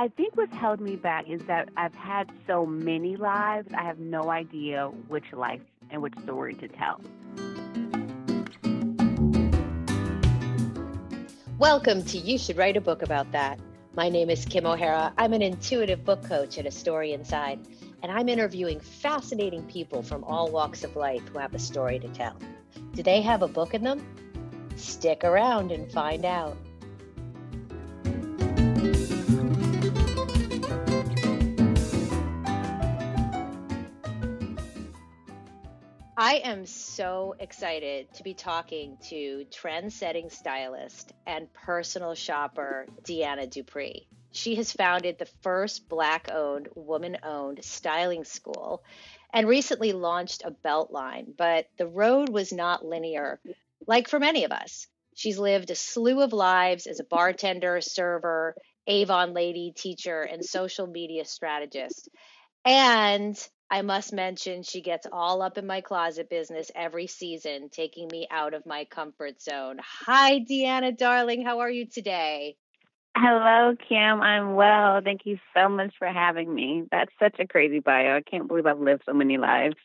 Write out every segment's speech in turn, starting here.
I think what's held me back is that I've had so many lives, I have no idea which life and which story to tell. Welcome to You Should Write a Book About That. My name is Kim O'Hara. I'm an intuitive book coach at A Story Inside, and I'm interviewing fascinating people from all walks of life who have a story to tell. Do they have a book in them? Stick around and find out. I am so excited to be talking to trend setting stylist and personal shopper DeAnna DuPree. She has founded the first Black owned, woman owned styling school and recently launched a belt line. But the road was not linear, like for many of us. She's lived a slew of lives as a bartender, server, Avon lady, teacher, and social media strategist. And I must mention she gets all up in my closet business every season, taking me out of my comfort zone. Hi, DeAnna, darling. How are you today? Hello, Kim. I'm well. Thank you so much for having me. That's such a crazy bio. I can't believe I've lived so many lives.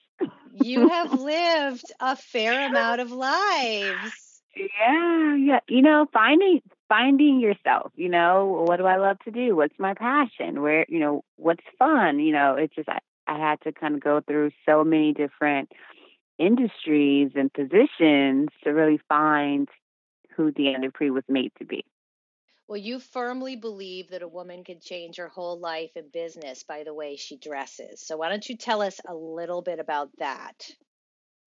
you have lived a fair amount of lives. Yeah, yeah. You know, finding finding yourself, you know, what do I love to do? What's my passion? Where, you know, what's fun? You know, it's just I, I had to kind of go through so many different industries and positions to really find who DeAnna DuPree was made to be. Well, you firmly believe that a woman can change her whole life and business by the way she dresses. So why don't you tell us a little bit about that?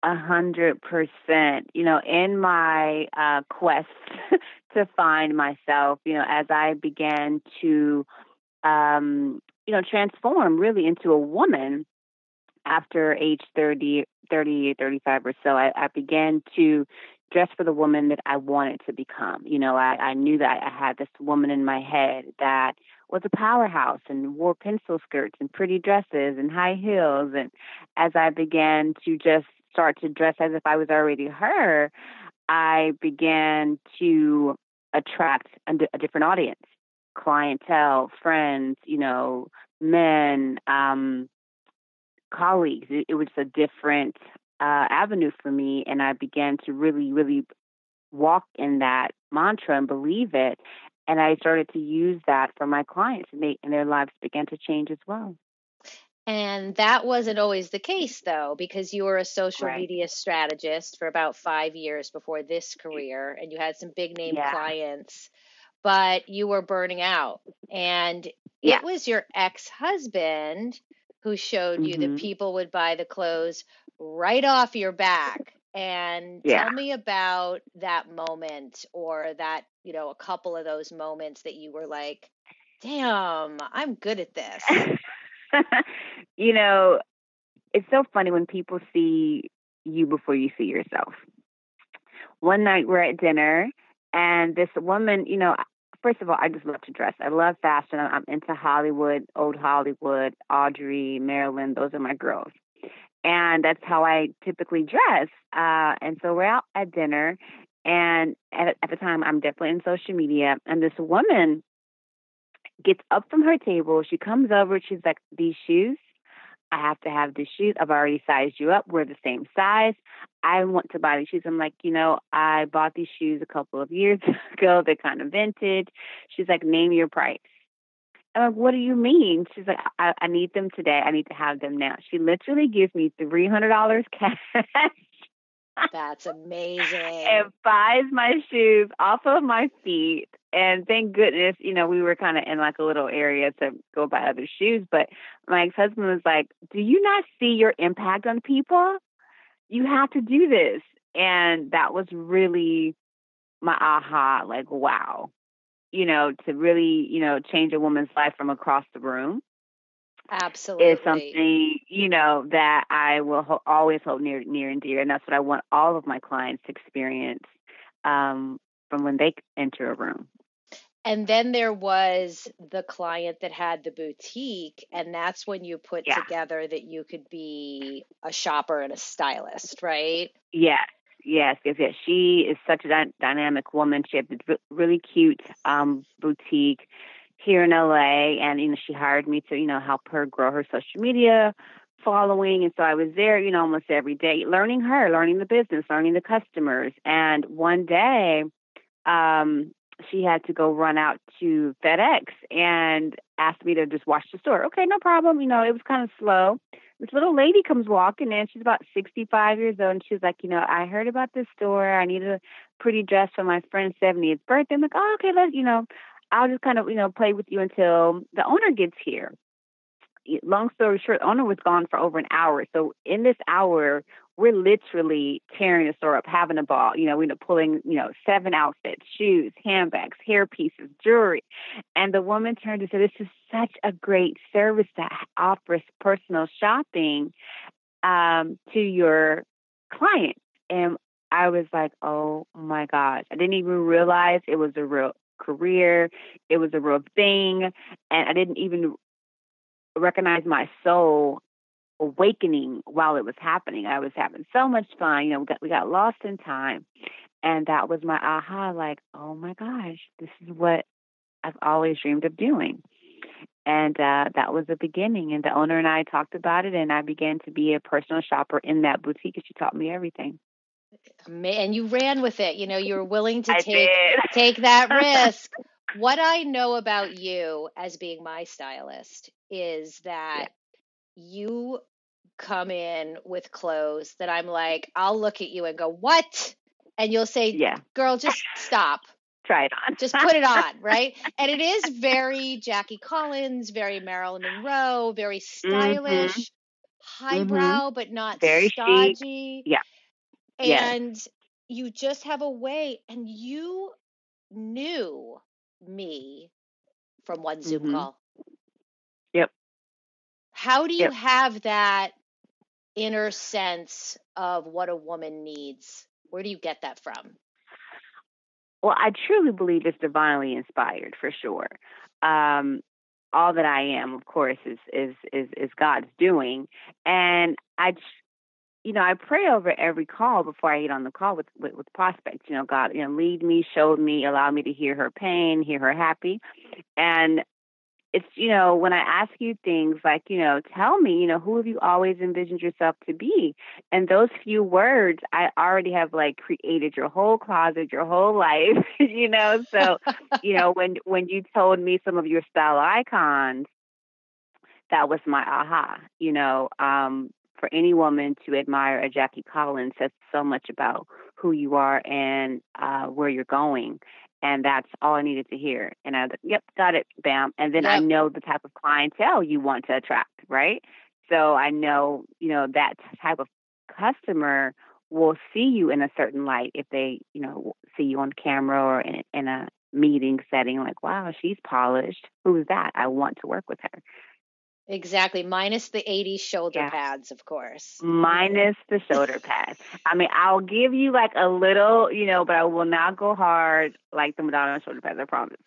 A hundred percent. You know, in my uh, quest to find myself, you know, as I began to um, you know, transform really into a woman after age 30, 30, 35 or so. I, I began to dress for the woman that I wanted to become. You know, I, I knew that I had this woman in my head that was a powerhouse and wore pencil skirts and pretty dresses and high heels. And as I began to just start to dress as if I was already her, I began to attract a, a different audience clientele, friends, you know, men, um, colleagues. It, it was a different uh, avenue for me, and I began to really, really walk in that mantra and believe it. And I started to use that for my clients, and they and their lives began to change as well. And that wasn't always the case, though, because you were a social right. media strategist for about five years before this career, and you had some big name yeah. clients but you were burning out. And yeah. it was your ex husband who showed mm-hmm. you that mm-hmm. people would buy the clothes right off your back. And yeah. tell me about that moment or that, you know, a couple of those moments that you were like, damn, I'm good at this. you know, it's so funny when people see you before you see yourself. One night we're at dinner and this woman, you know, first of all, I just love to dress. I love fashion. I'm into Hollywood, old Hollywood, Audrey, Marilyn. Those are my girls. And that's how I typically dress. Uh, and so we're out at dinner. And at, at the time, I'm definitely in social media. And this woman gets up from her table. She comes over. She's like, These shoes, I have to have the shoes. I've already sized you up. We're the same size. I want to buy these shoes. I'm like, you know, I bought these shoes a couple of years ago. They're kind of vintage. She's like, name your price. I'm like, what do you mean? She's like, I, I need them today. I need to have them now. She literally gives me $300 cash. That's amazing. and buys my shoes off of my feet and thank goodness, you know, we were kind of in like a little area to go buy other shoes. But my ex husband was like, Do you not see your impact on people? You have to do this. And that was really my aha like, wow, you know, to really, you know, change a woman's life from across the room. Absolutely. Is something, you know, that I will ho- always hold near, near and dear. And that's what I want all of my clients to experience um, from when they enter a room. And then there was the client that had the boutique, and that's when you put yeah. together that you could be a shopper and a stylist, right? Yes, yes, yes, yes. She is such a dy- dynamic woman. She had a really cute um, boutique. Here in LA, and you know she hired me to you know help her grow her social media following, and so I was there you know almost every day, learning her, learning the business, learning the customers, and one day. Um, she had to go run out to FedEx and asked me to just watch the store. Okay, no problem. You know, it was kind of slow. This little lady comes walking in. She's about 65 years old. And she's like, you know, I heard about this store. I need a pretty dress for my friend's 70th birthday. I'm like, oh, okay, let's, you know, I'll just kind of, you know, play with you until the owner gets here. Long story short, the owner was gone for over an hour. So in this hour, we're literally tearing the store up, having a ball. You know, we end up pulling, you know, seven outfits, shoes, handbags, hair pieces, jewelry. And the woman turned and said, This is such a great service that offers personal shopping um, to your client. And I was like, Oh my gosh. I didn't even realize it was a real career, it was a real thing. And I didn't even recognize my soul awakening while it was happening. I was having so much fun. You know, we got we got lost in time. And that was my aha, like, oh my gosh, this is what I've always dreamed of doing. And uh, that was the beginning. And the owner and I talked about it, and I began to be a personal shopper in that boutique. And she taught me everything. And you ran with it. You know, you were willing to I take did. take that risk. what I know about you as being my stylist is that you come in with clothes that I'm like, I'll look at you and go, What? And you'll say, Yeah. Girl, just stop. Try it on. Just put it on, right? And it is very Jackie Collins, very Marilyn Monroe, very stylish, highbrow, but not Mm-hmm. Very chic. stodgy. Yes. And you just have a way, and you knew me from one Zoom Mhm. call. Yep. How do you Yep. have that inner sense of what a woman needs? Where do you get that from? Well, I truly believe it's divinely inspired for sure. Um, all that I am, of course, is is is is God's doing, and I, you know, I pray over every call before I get on the call with, with with prospects. You know, God, you know, lead me, show me, allow me to hear her pain, hear her happy, and it's you know when I ask you things like you know, tell me, you know, who have you always envisioned yourself to be, and those few words, I already have like created your whole closet, your whole life, you know. So, you know, when when you told me some of your style icons, that was my aha. You know, um, for any woman to admire a Jackie Collins says so much about who you are and uh, where you're going. And that's all I needed to hear. And I was like, yep, got it, bam. And then I know the type of clientele you want to attract, right? So I know, you know, that type of customer will see you in a certain light if they, you know, see you on camera or in, in a meeting setting, like, wow, she's polished. Who's that? I want to work with her. Exactly. Minus the 80s shoulder Yeah. pads, of course. Minus the shoulder pads. I mean, I'll give you like a little, you know, but I will not go hard like the Madonna shoulder pads, I promise.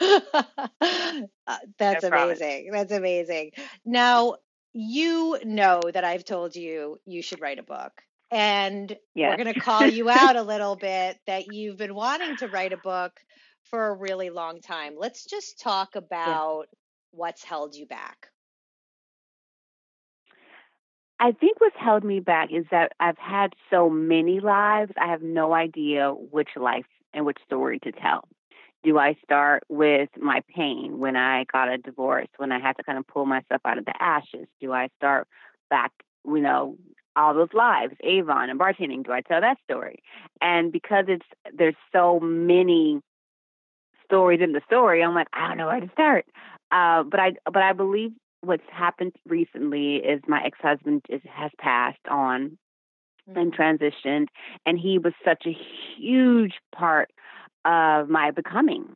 Uh, That's I promise. amazing. That's amazing. Now, you know that I've told you you should write a book. And Yes. we're going to call you out a little bit that you've been wanting to write a book for a really long time. Let's just talk about what's held you back. I think what's held me back is that I've had so many lives, I have no idea which life and which story to tell. Do I start with my pain when I got a divorce, when I had to kind of pull myself out of the ashes? Do I start back, you know, all those lives, Avon and bartending? Do I tell that story? And because it's there's so many stories in the story, I'm like, I don't know where to start. Uh, but I but I believe what's happened recently is my ex-husband is, has passed on and transitioned and he was such a huge part of my becoming.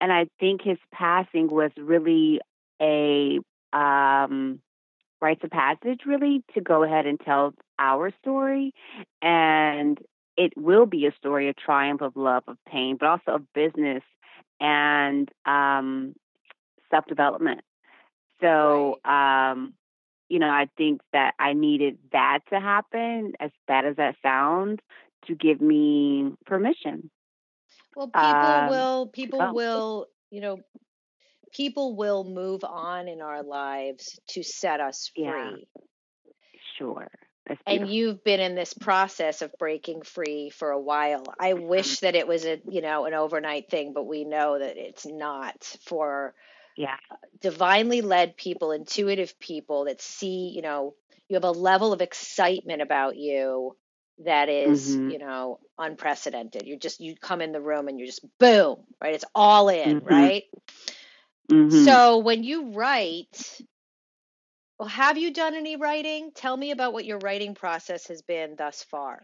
And i think his passing was really a um rites of passage really to go ahead and tell our story. And it will be a story of triumph of love of pain but also of business and um self-development so um you know, I think that I needed that to happen, as bad as that sounds, to give me permission. Well, people Um, will people go. will, you know, people will move on in our lives to set us free. Yeah. Sure. And you've been in this process of breaking free for a while. I wish that it was a, you know, an overnight thing, but we know that it's not for yeah. divinely led people, intuitive people that see, you know, you have a level of excitement about you that is, Mhm. you know, unprecedented. You just you come in the room and you're just boom, right? It's all in, Mhm. right? Mhm. So when you write, well, have you done any writing? Tell me about what your writing process has been thus far.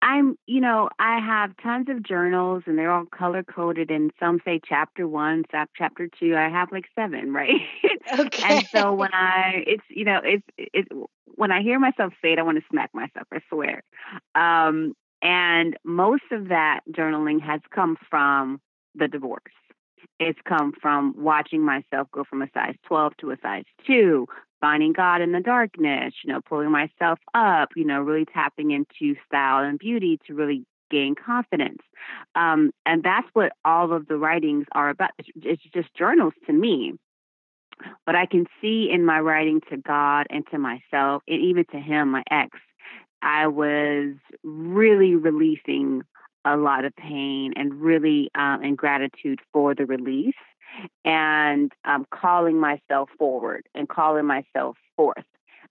I'm, you know, I have tons of journals and they're all color coded and some say chapter one, chap- chapter two. I have like seven, right? Okay. and so when I, it's, you know, it's, it's, when I hear myself say it, I want to smack myself, I swear. Um, and most of that journaling has come from the divorce. It's come from watching myself go from a size 12 to a size 2, finding God in the darkness, you know, pulling myself up, you know, really tapping into style and beauty to really gain confidence. Um, and that's what all of the writings are about. It's, just journals to me. But I can see in my writing to God and to myself, and even to him, my ex, I was really releasing a lot of pain and really um, in gratitude for the release and um, calling myself forward and calling myself forth.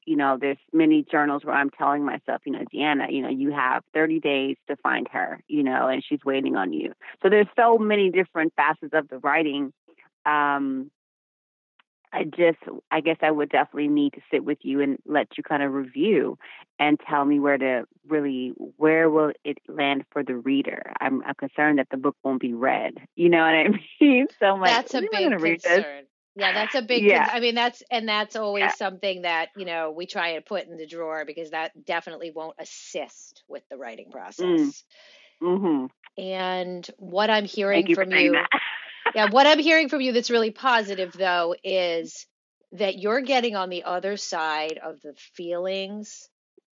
You know, there's many journals where I'm telling myself, you know, DeAnna, you know, you have 30 days to find her, you know, and she's waiting on you. So there's so many different facets of the writing. Um, I just, I guess I would definitely need to sit with you and let you kind of review and tell me where to really, where will it land for the reader? I'm, I'm concerned that the book won't be read. You know what I mean? So like, that's a big gonna read this?" concern. Yeah, that's a big. Yeah. Con- I mean, that's and that's always Yeah. something that you know we try and put in the drawer because that definitely won't assist with the writing process. Mm-hmm. And what I'm hearing you from you. Yeah, what I'm hearing from you that's really positive though is that you're getting on the other side of the feelings,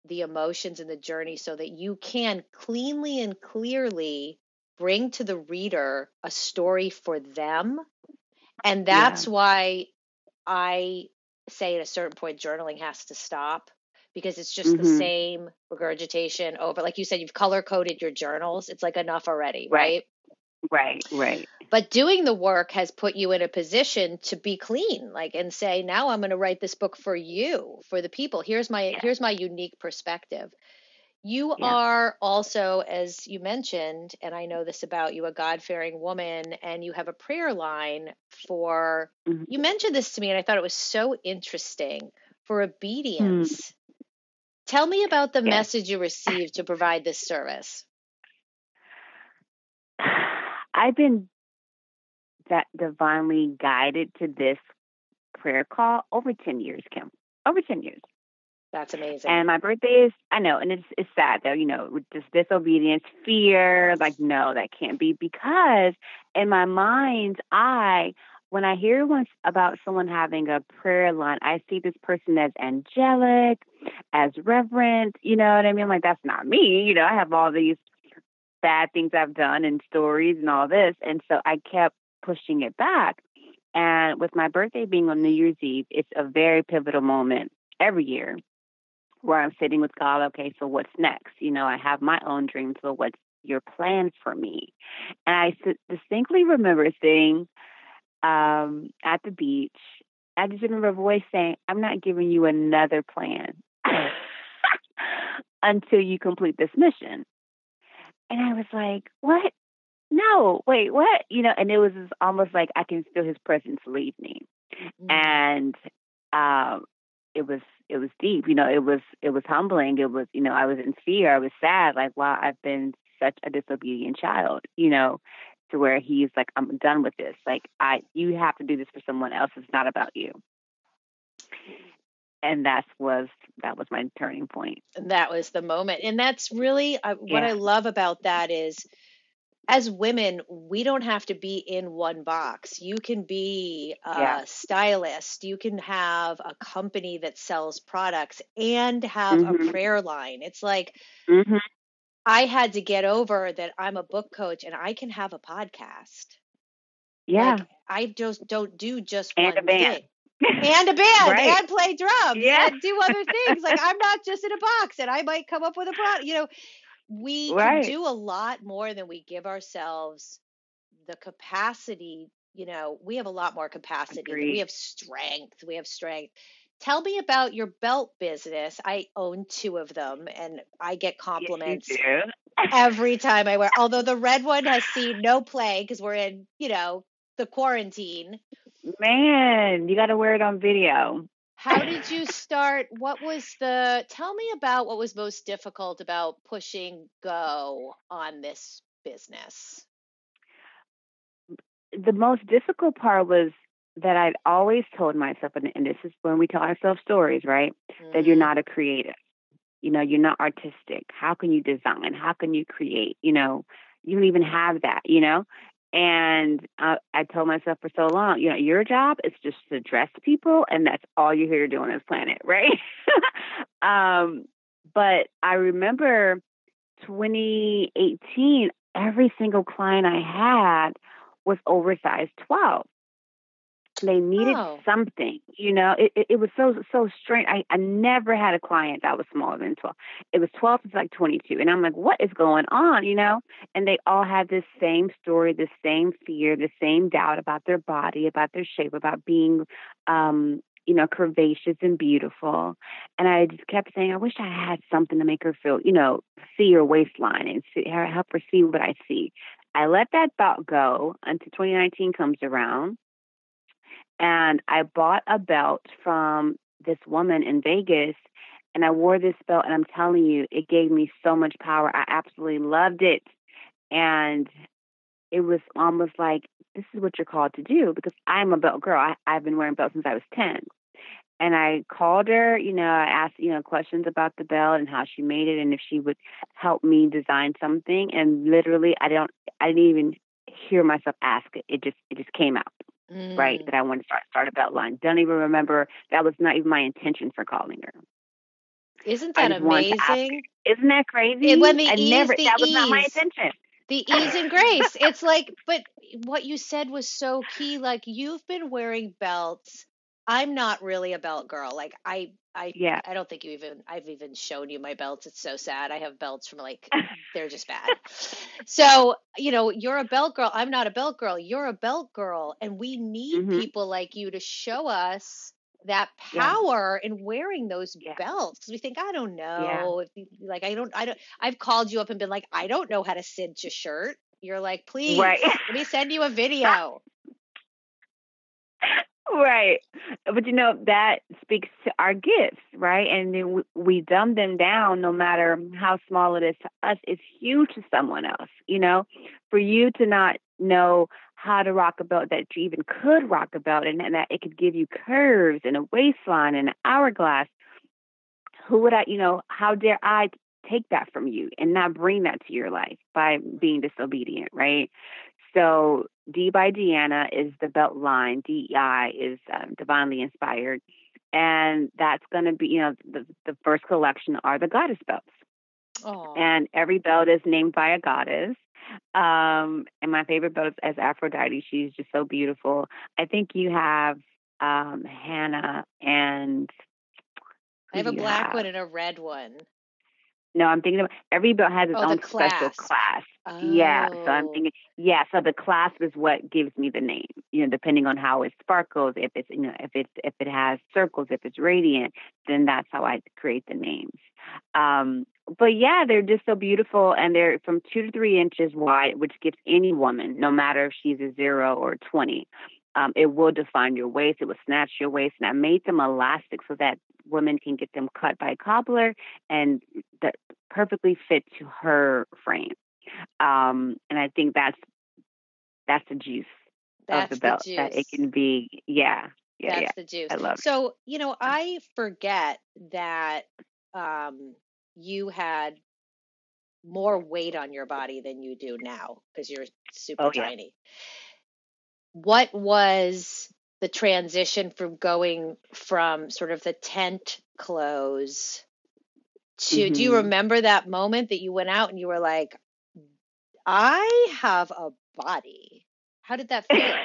the emotions, and the journey so that you can cleanly and clearly bring to the reader a story for them. And Yeah. that's why I say at a certain point, journaling has to stop because it's just the Mhm. same regurgitation over. Like you said, you've color coded your journals. It's like enough already, Right. right? Right, right. But doing the work has put you in a position to be clean like and say now i'm going to write this book for you for the people here's my Yeah. here's my unique perspective you Yeah. are also as you mentioned and i know this about you a god-fearing woman and you have a prayer line for Mhm. you mentioned this to me and i thought it was so interesting for obedience tell me about the Yes. message you received to provide this service I've been that divinely guided to this prayer call over 10 years, Kim. Over 10 years. that's amazing And my birthday is, I know, and it's, it's sad though, you know, with just disobedience, fear, like, no, that can't be because in my mind's eye, when I hear once about someone having a prayer line, I see this person as angelic, as reverent, you know what I mean? Like, that's not me. You know, I have all these bad things I've done and stories and all this. And so I kept pushing it back. And with my birthday being on New Year's Eve, it's a very pivotal moment every year where I'm sitting with God. Okay, so what's next? You know, I have my own dreams. So what's your plan for me? And I distinctly remember sitting um, at the beach. I just remember a voice saying, I'm not giving you another plan until you complete this mission. And I was like, what? No, wait, what? You know, and it was almost like I can feel his presence leave me. Mm. And um it was it was deep, you know, it was it was humbling. It was, you know, I was in fear. I was sad, like, wow, I've been such a disobedient child, you know, to where he's like, I'm done with this. Like I you have to do this for someone else. It's not about you. And that was that was my turning point. that was the moment and that's really uh, what i love about that is as women we don't have to be in one box you can be a Yeah. stylist you can have a company that sells products and have a Mhm. prayer line it's like Mhm. i had to get over that i'm a book coach and i can have a podcast Yeah. like I just don't do just and one a band. thing. And a band Right. and play drums Yeah. and do other things. Like I'm not just in a box and I might come up with a product. You know, we Right. can do a lot more than we give ourselves the capacity. You know, we have a lot more capacity. We have strength. We have strength. Tell me about your belt business. I own two of them and I get compliments Yes, every time I wear. Although the red one has seen no play because we're in, you know, the quarantine. Man, you got to wear it on video. How did you start? What was the? Tell me about what was most difficult about pushing go on this business. The most difficult part was that I'd always told myself, and, and this is when we tell ourselves stories, right? That you're Mhm. not a creative. You know, you're not artistic. How can you design? How can you create? You know, you don't even have that, you know? And uh, I told myself for so long, you know, your job is just to dress people, and that's all you're here to do on this planet, right? um, but I remember 2018, every single client I had was oversized 12. They needed Oh. something, you know. It, it it was so so strange. I, I never had a client that was smaller than 12. It was 12 to like 22, and I'm like, what is going on, you know? And they all had this same story, the same fear, the same doubt about their body, about their shape, about being, um, you know, curvaceous and beautiful. And I just kept saying, I wish I had something to make her feel, you know, see her waistline and see, help her see what I see. I let that thought go until 2019 comes around. And I bought a belt from this woman in Vegas. And I wore this belt, and I'm telling you, it gave me so much power. I absolutely loved it. And it was almost like, this is what you're called to do because I'm a belt girl. I, I've been wearing belts since I was 10 and I called her, you know, I asked, you know, questions about the belt and how she made it and if she would help me design something. And literally I don't I didn't even hear myself ask it. It just it just came out, right? Mm. That I wanted to start start a belt line. Don't even remember that was not even my intention for calling her. Isn't that amazing? Isn't that crazy? It- when the I ease- never the that was not my intention. The ease and grace. It's like, but what you said was so key. Like you've been wearing belts. I'm not really a belt girl. Like I, I, Yeah. I don't think you even. I've even shown you my belts. It's so sad. I have belts from like they're just bad. So you know, you're a belt girl. I'm not a belt girl. You're a belt girl, and we need Mhm. people like you to show us that Yeah. power in wearing those Yeah. belts because we think I don't know you, like I don't I don't I've called you up and been like I don't know how to cinch a shirt. You're like, please Right. let me send you a video. Right. But you know that speaks to our gifts right? And then we, we dumb them down no matter how small it is to us. It's huge to someone else you know? For you to not know how to rock a belt that you even could rock a belt and, and that it could give you curves and a waistline and an hourglass. Who would i you know how dare i take that from you and not bring that to your life by being disobedient right so D by DeAnna is the belt line. DEI is um, divinely inspired, and that's going to be you know the the first collection are the goddess belts, Oh, and every belt is named by a goddess. Um, and my favorite belt is as Aphrodite. She's just so beautiful. I think you have um, Hannah and I have a black have? one and a red one. No, I'm thinking of every belt has its Oh, own special clasp. class. Yeah, so I'm Oh. thinking, yeah, so the clasp is what gives me the name. You know, depending on how it sparkles, if it's you know, if it's if it has circles, if it's radiant, then that's how I create the names. Um, but yeah, they're just so beautiful, and they're from two to three inches wide, which gives any woman, no matter if she's a zero or twenty, um, it will define your waist. It will snatch your waist, and I made them elastic so that women can get them cut by a cobbler and that perfectly fit to her frame. Um, and I think that's that's the juice That's of the the belt. juice. That it can be, yeah, yeah, That's yeah. the juice. I love it. So, you know, I forget that um, you had more weight on your body than you do now because you're super Oh, yeah. What was the transition from going from sort of the tent clothes to do you Mhm. remember that moment that you went out and you were like, I have a body? How did that feel?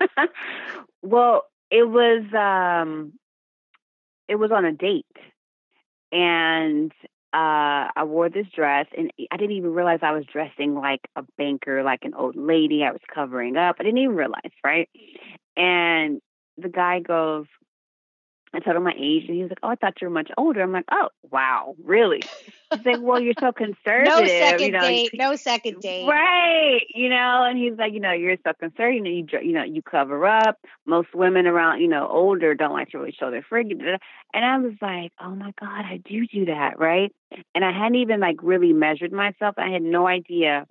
well, it was um it was on a date. And uh, I wore this dress, and I didn't even realize I was dressing like a banker, like an old lady. I was covering up. I didn't even realize, right? And the guy goes, I told him my age, and he was like, "Oh, I thought you were much older." I'm like, "Oh, wow, really?" He's like, "Well, you're so conservative." no second you know, date. No second date. Right. You know, and he's like, you know, you're so conservative. You know, you you know, you cover up. Most women around, you know, older don't like to really show their frig. And I was like, oh my god, I do do that, right? And I hadn't even like really measured myself. I had no idea.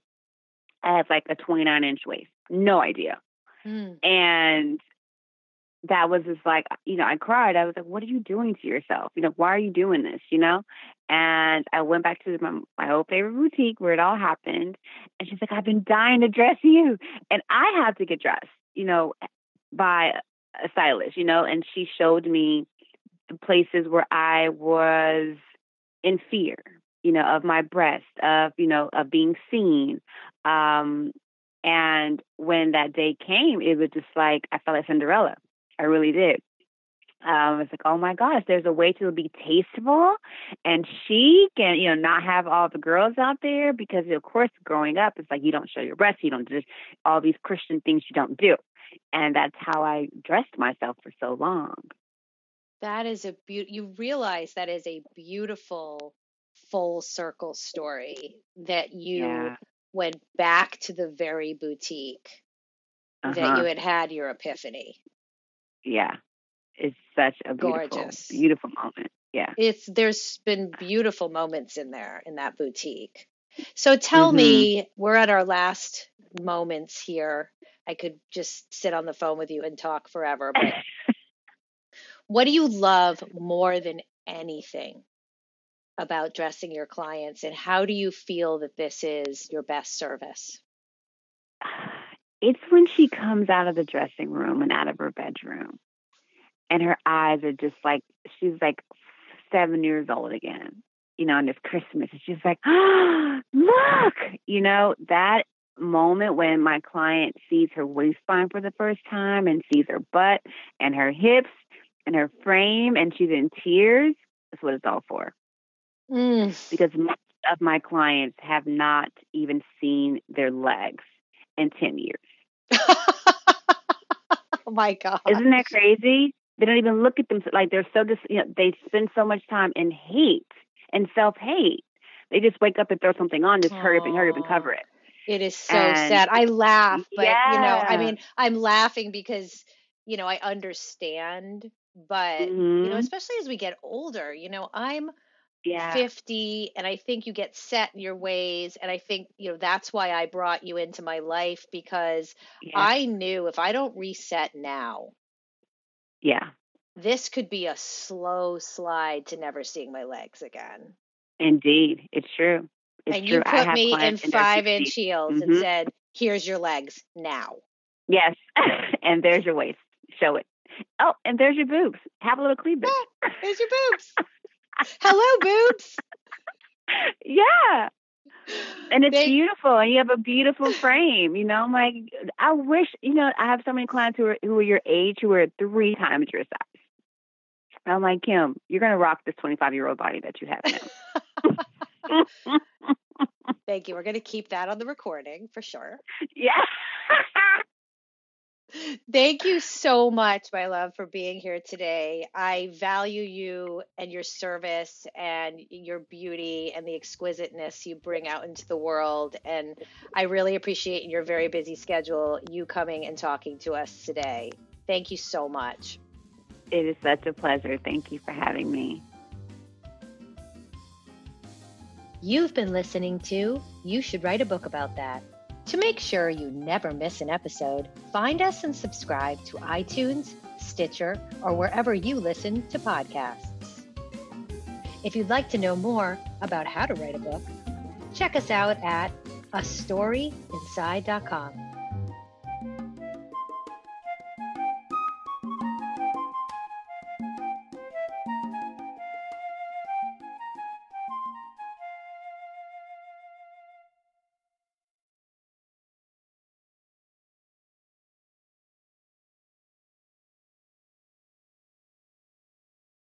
I had like a 29 inch waist. No idea. Mm. And that was just like, you know, I cried. I was like, what are you doing to yourself? You know, why are you doing this? You know? And I went back to my, my old favorite boutique where it all happened. And she's like, I've been dying to dress you. And I had to get dressed, you know, by a stylist, you know, and she showed me the places where I was in fear, you know, of my breast, of, you know, of being seen. Um, and when that day came, it was just like I felt like Cinderella. I really did. Um, it's like, oh my gosh, there's a way to be tasteful and chic and, you know, not have all the girls out there because, of course, growing up, it's like you don't show your breasts, you don't do all these Christian things you don't do. And that's how I dressed myself for so long. That is a beautiful, you realize that is a beautiful full circle story that you yeah. went back to the very boutique uh-huh. that you had had your epiphany yeah, it's such a beautiful, Gorgeous. beautiful moment. Yeah, it's there's been beautiful moments in there in that boutique. So tell mm-hmm. me, we're at our last moments here. I could just sit on the phone with you and talk forever, but what do you love more than anything about dressing your clients and how do you feel that this is your best service? It's when she comes out of the dressing room and out of her bedroom, and her eyes are just like she's like seven years old again, you know, and it's Christmas. And she's like, oh, look, you know, that moment when my client sees her waistline for the first time and sees her butt and her hips and her frame and she's in tears, that's what it's all for. Mm. Because most of my clients have not even seen their legs in 10 years. My God. Isn't that crazy? They don't even look at them like they're so just, you know, they spend so much time in hate and self hate. They just wake up and throw something on, just hurry up and hurry up and cover it. It is so and, sad. I laugh, but yeah. you know, I mean, I'm laughing because, you know, I understand, but mm-hmm. you know, mm-hmm. especially as we get older, you know, I'm yeah. 50 and i think you get set in your ways and i think you know that's why i brought you into my life because yeah. i knew if i don't reset now yeah. this could be a slow slide to never seeing my legs again. Indeed. It's true. It's and true. you put me in five inch heels mm-hmm. and said here's your legs now. Yes. And there's your waist. Show it. Oh and there's your boobs. Have a little cleavage. Ah, there's your boobs Hello, boobs. yeah. And it's they, beautiful, and you have a beautiful frame. You know, I'm like, I wish, you know, I have so many clients who are who are your age who are three times your size. I'm like, Kim, you're gonna rock this 25 year old body that you have now. Thank you. We're gonna keep that on the recording for sure. Yeah. Thank you so much, my love, for being here today. I value you and your service and your beauty and the exquisiteness you bring out into the world. And I really appreciate in your very busy schedule you coming and talking to us today. Thank you so much. It is such a pleasure. Thank you for having me. You've been listening to You Should Write a Book About That to make sure you never miss an episode, find us and subscribe to iTunes, Stitcher, or wherever you listen to podcasts. If you'd like to know more about how to write a book, check us out at astoryinside.com.